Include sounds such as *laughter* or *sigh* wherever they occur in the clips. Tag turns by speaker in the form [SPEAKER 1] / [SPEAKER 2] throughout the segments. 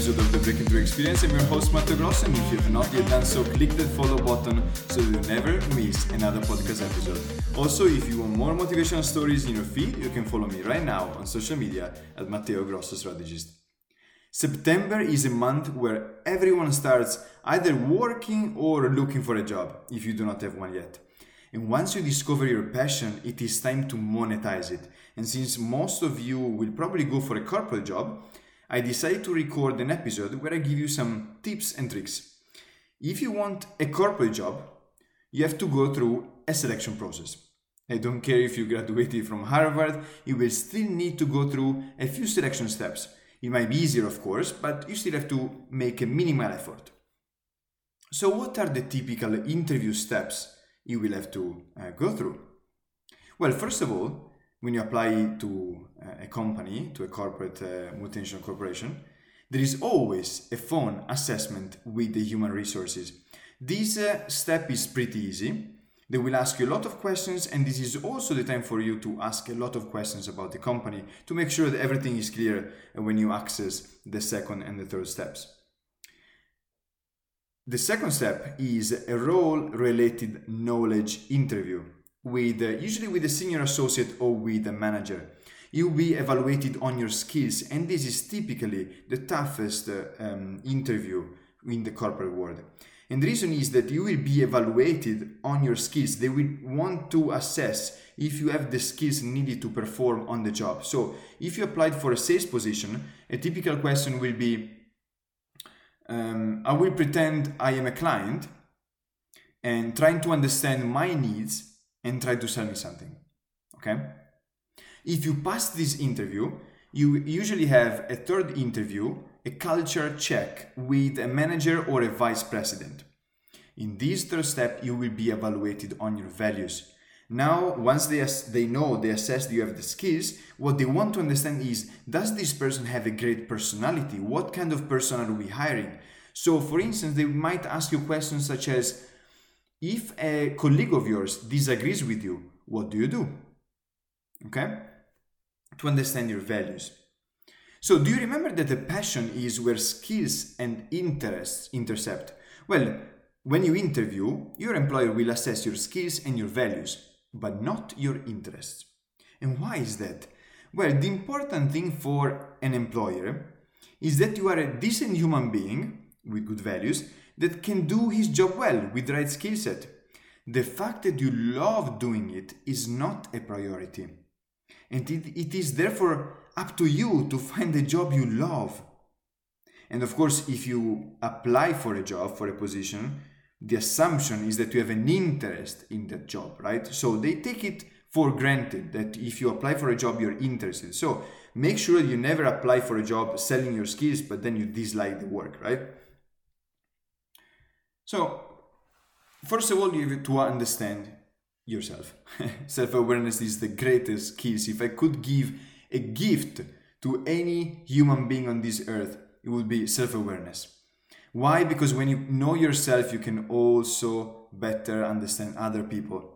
[SPEAKER 1] episode of the Breaking Through Experience. I'm your host Matteo Grosso, and if you have not yet done so, click the follow button so you never miss another podcast episode. Also, if you want more motivational stories in your feed, you can follow me right now on social media at Matteo Grosso Strategist. September is a month where everyone starts either working or looking for a job if you do not have one yet. And once you discover your passion, it is time to monetize it. And since most of you will probably go for a corporate job, I decided to record an episode where I give you some tips and tricks. If you want a corporate job, you have to go through a selection process. I don't care if you graduated from Harvard, you will still need to go through a few selection steps. It might be easier, of course, but you still have to make a minimal effort. So, what are the typical interview steps you will have to uh, go through? Well, first of all, when you apply to uh, a company, to a corporate uh, multinational corporation, there is always a phone assessment with the human resources. This uh, step is pretty easy. They will ask you a lot of questions, and this is also the time for you to ask a lot of questions about the company to make sure that everything is clear when you access the second and the third steps. The second step is a role related knowledge interview with uh, usually with a senior associate or with a manager. You'll be evaluated on your skills, and this is typically the toughest uh, um, interview in the corporate world. And the reason is that you will be evaluated on your skills. They will want to assess if you have the skills needed to perform on the job. So, if you applied for a sales position, a typical question will be um, I will pretend I am a client and trying to understand my needs and try to sell me something. Okay? If you pass this interview, you usually have a third interview, a culture check with a manager or a vice president. In this third step, you will be evaluated on your values. Now, once they, they know, they assess you have the skills, what they want to understand is does this person have a great personality? What kind of person are we hiring? So, for instance, they might ask you questions such as if a colleague of yours disagrees with you, what do you do? Okay? To understand your values. So, do you remember that the passion is where skills and interests intercept? Well, when you interview, your employer will assess your skills and your values, but not your interests. And why is that? Well, the important thing for an employer is that you are a decent human being with good values that can do his job well with the right skill set. The fact that you love doing it is not a priority. And it, it is therefore up to you to find the job you love. And of course, if you apply for a job, for a position, the assumption is that you have an interest in that job, right? So they take it for granted that if you apply for a job, you're interested. So make sure you never apply for a job selling your skills, but then you dislike the work, right? So, first of all, you have to understand yourself. *laughs* Self awareness is the greatest skills. If I could give a gift to any human being on this earth, it would be self awareness. Why? Because when you know yourself, you can also better understand other people.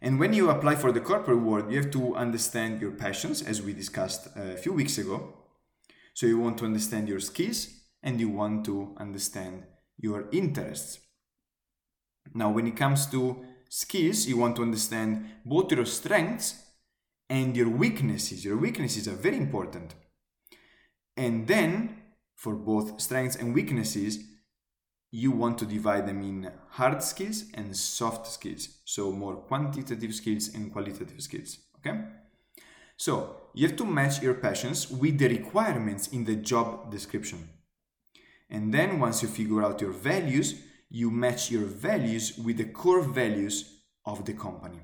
[SPEAKER 1] And when you apply for the corporate world, you have to understand your passions, as we discussed uh, a few weeks ago. So you want to understand your skills and you want to understand your interests. Now, when it comes to skills, you want to understand both your strengths and your weaknesses. Your weaknesses are very important. And then, for both strengths and weaknesses, you want to divide them in hard skills and soft skills. So, more quantitative skills and qualitative skills. Okay? So, you have to match your passions with the requirements in the job description. And then, once you figure out your values, you match your values with the core values of the company.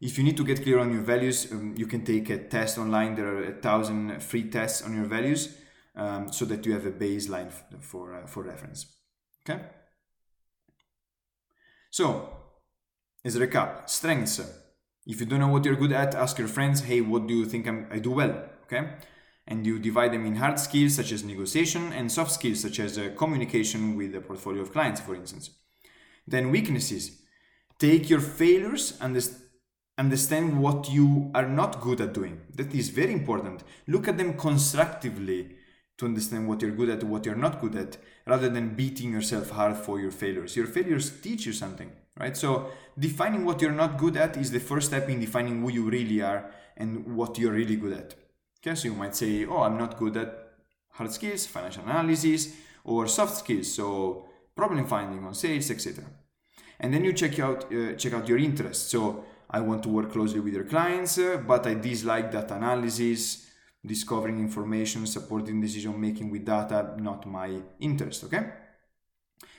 [SPEAKER 1] If you need to get clear on your values, um, you can take a test online. There are a thousand free tests on your values um, so that you have a baseline for, uh, for reference. Okay? So, as a recap, strengths. If you don't know what you're good at, ask your friends, hey, what do you think I'm, I do well? Okay? And you divide them in hard skills such as negotiation and soft skills such as uh, communication with a portfolio of clients, for instance. Then weaknesses. take your failures and understand what you are not good at doing. That is very important. Look at them constructively to understand what you're good at what you're not good at, rather than beating yourself hard for your failures. Your failures teach you something, right? So defining what you're not good at is the first step in defining who you really are and what you're really good at. So you might say, oh, I'm not good at hard skills, financial analysis, or soft skills, so problem finding on sales, etc. And then you check out uh, check out your interests. So I want to work closely with your clients, uh, but I dislike data analysis, discovering information, supporting decision making with data, not my interest. Okay.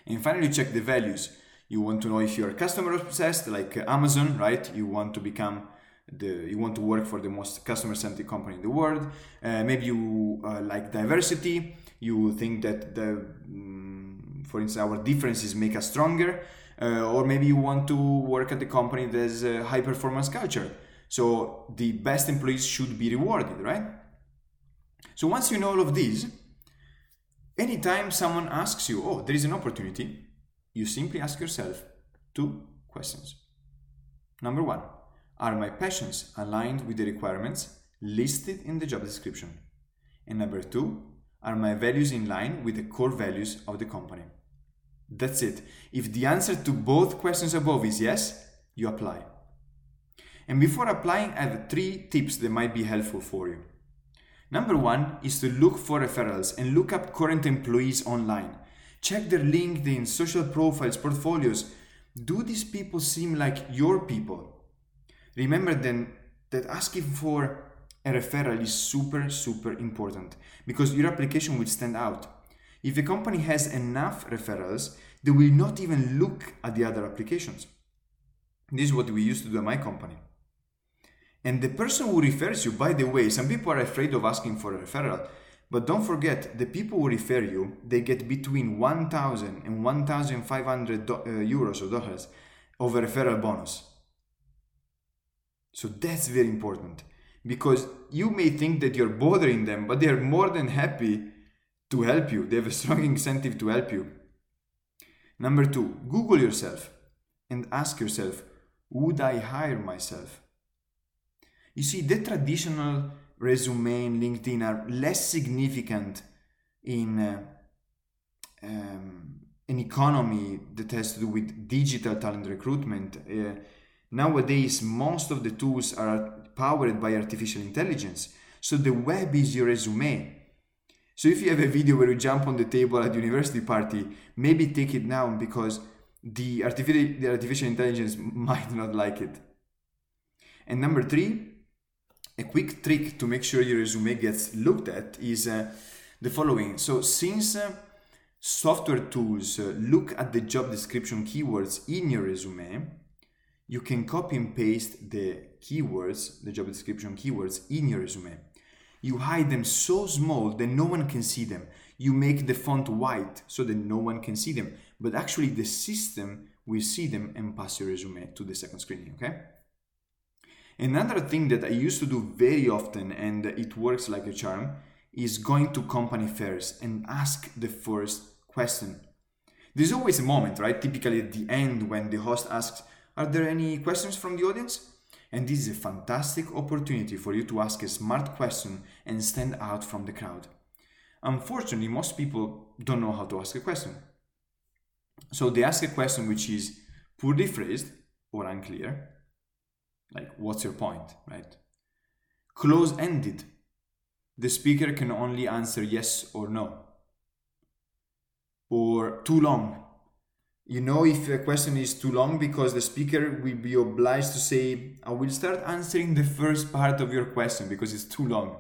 [SPEAKER 1] And finally, check the values. You want to know if you're customer obsessed, like Amazon, right? You want to become the you want to work for the most customer centric company in the world. Uh, maybe you uh, like diversity. You think that the, um, for instance, our differences make us stronger. Uh, or maybe you want to work at the company that has a high performance culture. So the best employees should be rewarded, right? So once you know all of these, anytime someone asks you, oh, there is an opportunity, you simply ask yourself two questions. Number one, are my passions aligned with the requirements listed in the job description? And number two, are my values in line with the core values of the company? That's it. If the answer to both questions above is yes, you apply. And before applying, I have three tips that might be helpful for you. Number one is to look for referrals and look up current employees online. Check their LinkedIn, social profiles, portfolios. Do these people seem like your people? Remember then that asking for a referral is super, super important because your application will stand out. If a company has enough referrals, they will not even look at the other applications. This is what we used to do at my company. And the person who refers you, by the way, some people are afraid of asking for a referral, but don't forget the people who refer you, they get between 1,000 and 1,500 uh, euros or dollars of a referral bonus. So that's very important because you may think that you're bothering them, but they're more than happy to help you. They have a strong *laughs* incentive to help you. Number two, Google yourself and ask yourself, would I hire myself? You see, the traditional resume and LinkedIn are less significant in uh, um, an economy that has to do with digital talent recruitment. Uh, nowadays, most of the tools are powered by artificial intelligence. So the web is your resume. So if you have a video where you jump on the table at university party, maybe take it down because the artificial, the artificial intelligence *laughs* might not like it. And number three, a quick trick to make sure your resume gets looked at is uh, the following. So since uh, software tools uh, look at the job description keywords in your resume, you can copy and paste the keywords, the job description keywords in your resume. You hide them so small that no one can see them. You make the font white so that no one can see them. But actually, the system will see them and pass your resume to the second screening, okay? Another thing that I used to do very often, and it works like a charm, is going to company fairs and ask the first question. There's always a moment, right? Typically at the end when the host asks, Are there any questions from the audience? And this is a fantastic opportunity for you to ask a smart question and stand out from the crowd. Unfortunately, most people don't know how to ask a question. So they ask a question which is poorly phrased or unclear, like, what's your point, right? Close ended. The speaker can only answer yes or no. Or too long you know if a question is too long because the speaker will be obliged to say i will start answering the first part of your question because it's too long.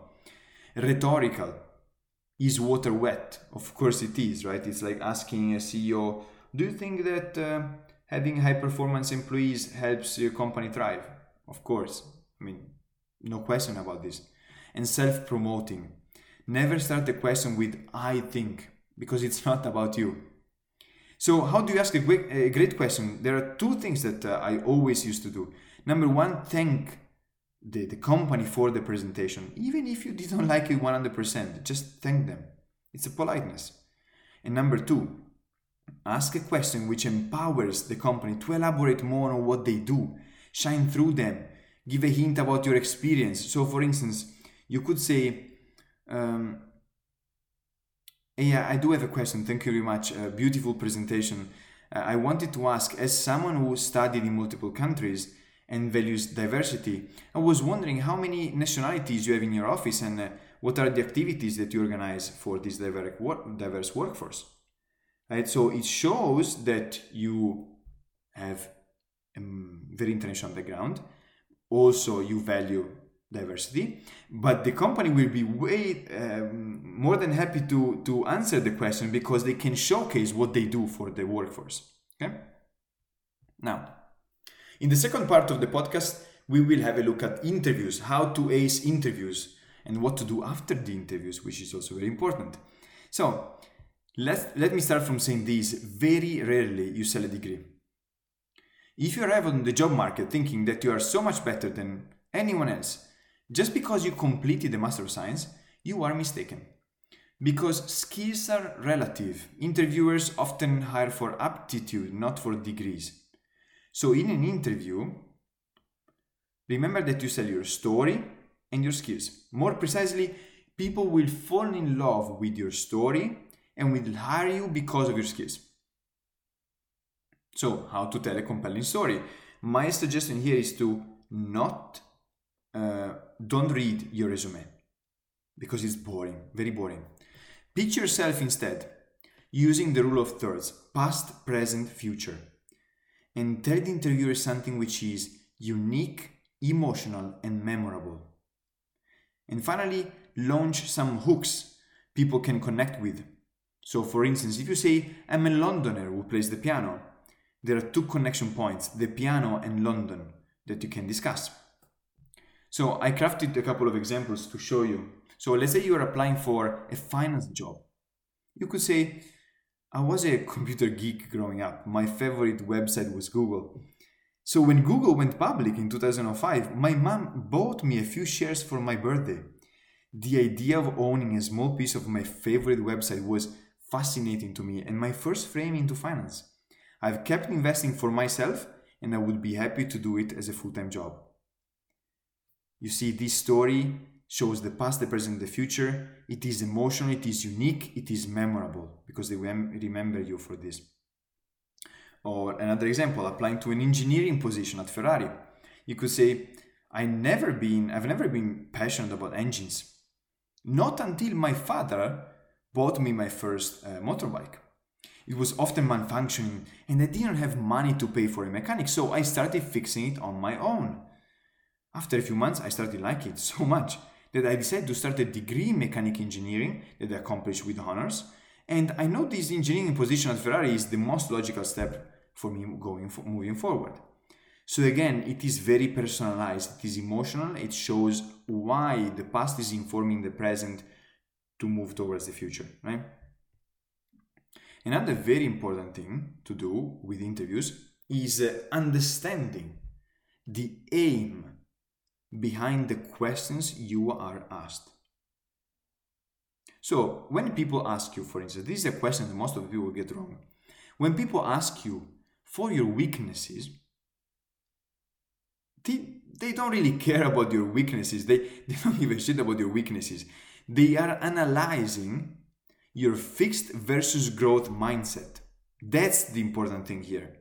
[SPEAKER 1] Rhetorical. Is water wet? Of course it is right? It's like asking a ceo do you think that uh, having high performance employees helps your company thrive? Of course. I mean no question about this. And self promoting never start a question with i think because it's *laughs* not about you so, how do you ask a, a great question? There are two things that uh, I always used to do. Number one, thank the, the company for the presentation. Even if you didn't like it 100%, just thank them. It's a politeness. And number two, Ask a question which empowers the company to elaborate more on what they do. Shine through them. Give a hint about your experience. So, for instance, you could say, um, yeah, I do have a question. Thank you very much. A beautiful presentation. Uh, I wanted to ask, as someone who studied in multiple countries and values diversity, I was wondering how many nationalities you have in your office and uh, what are the activities that you organize for this diverse diverse workforce. Right? So it shows that you have a very international background. Also, you value diversity but the company will be way um, more than happy to to answer the question because they can showcase what they do for the workforce okay? Now in the second part of the podcast we will have a look at interviews how to ace interviews and what to do after the interviews which is also very important. So let let me start from saying this. Very rarely you sell a degree. If you arrive on the job market thinking that you are so much better than anyone else just because you completed the Master of Science, you are mistaken. Because skills are relative. Interviewers often hire for aptitude, not for degrees. So, in an interview, remember that you sell your story and your skills. More precisely, people will fall in love with your story and will hire you because of your skills. So, how to tell a compelling story? My suggestion here is to not uh, don't read your resume because it's boring, very boring. Picture yourself instead using the rule of thirds past, present, future and tell the interviewer something which is unique, emotional, and memorable. And finally, launch some hooks people can connect with. So, for instance, if you say, I'm a Londoner who plays the piano, there are two connection points the piano and London that you can discuss. So I crafted a couple of examples to show you. So let's say you are applying for a finance job. You could say, I was a *laughs* computer geek growing up. My favorite website was Google. So when Google went public in 2005, my mom bought me a few shares for my birthday. The idea of owning a small piece of my favorite website was fascinating to me and my first frame into finance. I've kept investing for myself and I would be happy to do it as a full time job. You see, this story shows the past, the present, the future. It is emotional, it is unique, it is memorable because they remember you for this. Or another example, applying to an engineering position at Ferrari. You could say, I never been, I've never been passionate about engines. Not until my father bought me my first uh, motorbike. It was often malfunctioning and I didn't have money to pay for a mechanic, so I started fixing it on my own. After a few months, I started liking it *laughs* so much that I decided to start a degree in mechanic engineering that I accomplished with honors. And I know this engineering position at Ferrari is the most logical step for me going for, moving forward. So again, it is very personalized, it is emotional, it shows why the past is informing the present to move towards the future, right? Another very important thing to do with interviews is uh, understanding the aim behind the questions you are asked. So, when people ask you, for instance, this is a question that most of the people get wrong. When people ask you for your weaknesses, they, they don't really care about your weaknesses. They, *laughs* they don't give a shit about your weaknesses. They are analyzing your fixed versus growth mindset. That's the important thing here.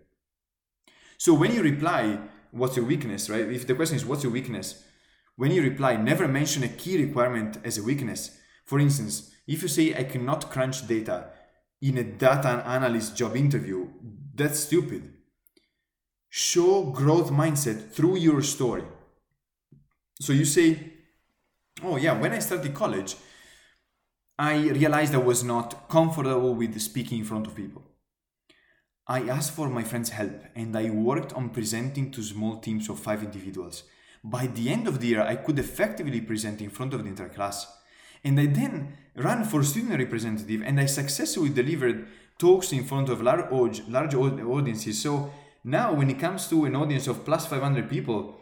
[SPEAKER 1] So when you reply, what's your weakness, right? If the question is, what's your weakness? When you reply, never mention a key requirement as a weakness. For instance, if you say, I cannot crunch data in a data analyst job interview, that's stupid. Show growth mindset through your story. So you say, Oh, yeah, when I started college, I realized I was not comfortable with speaking in front of people. I asked for my friend's help and I worked on presenting to small teams of five individuals. By the end of the year, I could effectively present in front of the entire class. And I then ran for student representative and I successfully delivered talks in front of large, large audiences. So now when it comes to an audience of plus 500 people,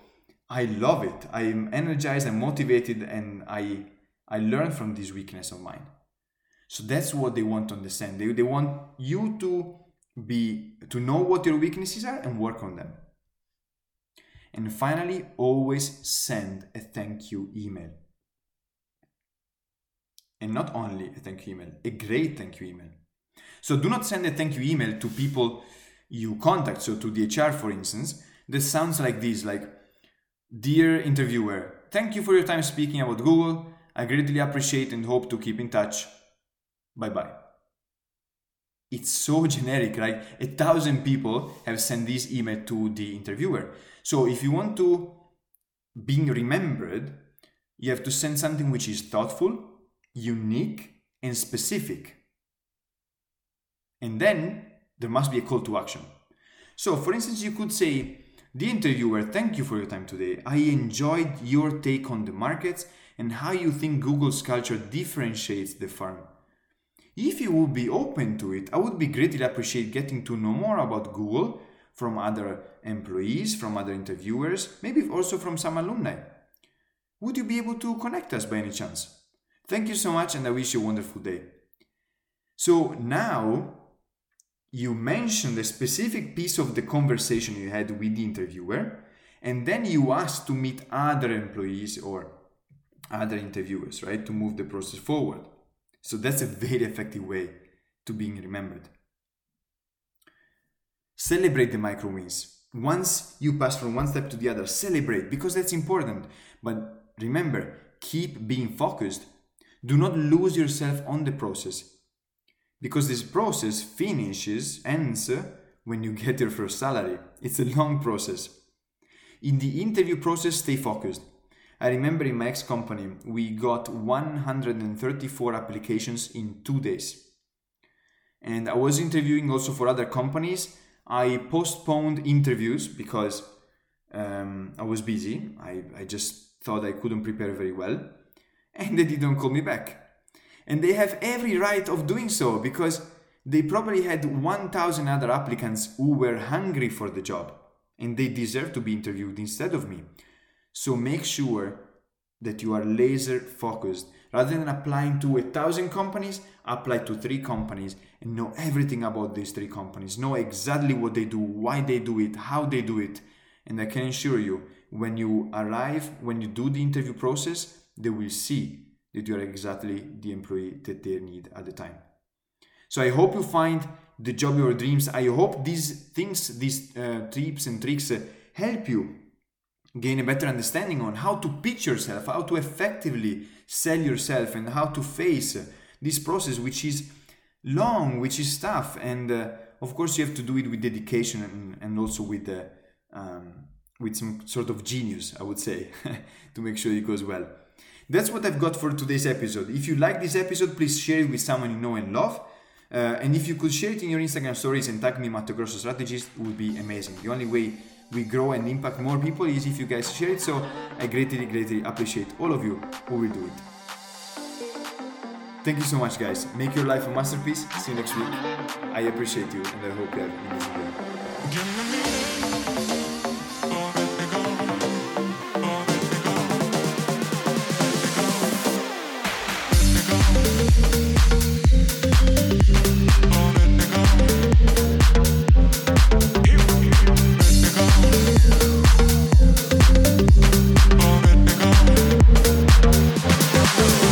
[SPEAKER 1] I love it. I'm energized and motivated and I, I learn from this weakness of mine. So that's what they want to understand. They, they want you to be to know what your weaknesses are and work on them. And finally, always send a thank you email. And not only a thank you email, a great thank you email. So do not send a thank you email to people you contact, so to the HR for instance, that sounds like this like, Dear interviewer, thank you for your time speaking about Google. I greatly appreciate and hope to keep in touch. Bye bye. It's so generic, right? A thousand people have sent this email to the interviewer. So if you want to being remembered, you have to send something which is thoughtful, unique, and specific. And then there must be a call to action. So, for instance, you could say, The interviewer, thank you for your time today. I enjoyed your take on the markets and how you think Google's culture differentiates the firm. If you would be open to it, I would be greatly appreciate getting to know more about Google from other employees, from other interviewers, maybe also from some alumni. Would you be able to connect us by any chance? Thank you so much and I wish you a wonderful day. So now you mentioned a specific piece of the conversation you had with the interviewer, and then you asked to meet other employees or other interviewers, right, to move the process forward. So that's a very effective way to being remembered. Celebrate the micro wins. Once you pass from one step to the other, celebrate because that's important. But remember, keep being focused. Do not lose yourself on the process because this process finishes, ends when you get your first salary. It's a long process. In the interview process, stay focused. I remember in my ex company, we got 134 applications in two days. And I was interviewing also for other companies. I postponed interviews because um, I was busy. I, I just thought I couldn't prepare very well. And they didn't call me back. And they have every right of doing so because they probably had 1,000 other applicants who were hungry for the job and they deserve to be interviewed instead of me. So make sure that you are laser focused. Rather than applying to a thousand companies, apply to three companies and know everything about these three companies. Know exactly what they do, why they do it, how they do it. And I can assure you, when you arrive, when you do the interview process, they will see that you are exactly the employee that they need at the time. So I hope you find the job your dreams. I hope these things, these uh, tips and tricks uh, help you gain a better understanding on how to pitch yourself, how to effectively sell yourself, and how to face this process, which is long, which is tough, and uh, of course you have to do it with dedication and, and also with uh, um, with some sort of genius, I would say, *laughs* to make sure it goes well. That's what I've got for today's episode. If you like this episode, please share it with someone you know and love. Uh, and if you could share it in your Instagram stories and tag me Matteo Grosso Strategist, would be amazing. The only way we grow and impact more people is if you guys share it. So I greatly, greatly appreciate all of you who will do it. Thank you so much, guys. Make your life a masterpiece. See you next week. I appreciate you and I hope you have an amazing day.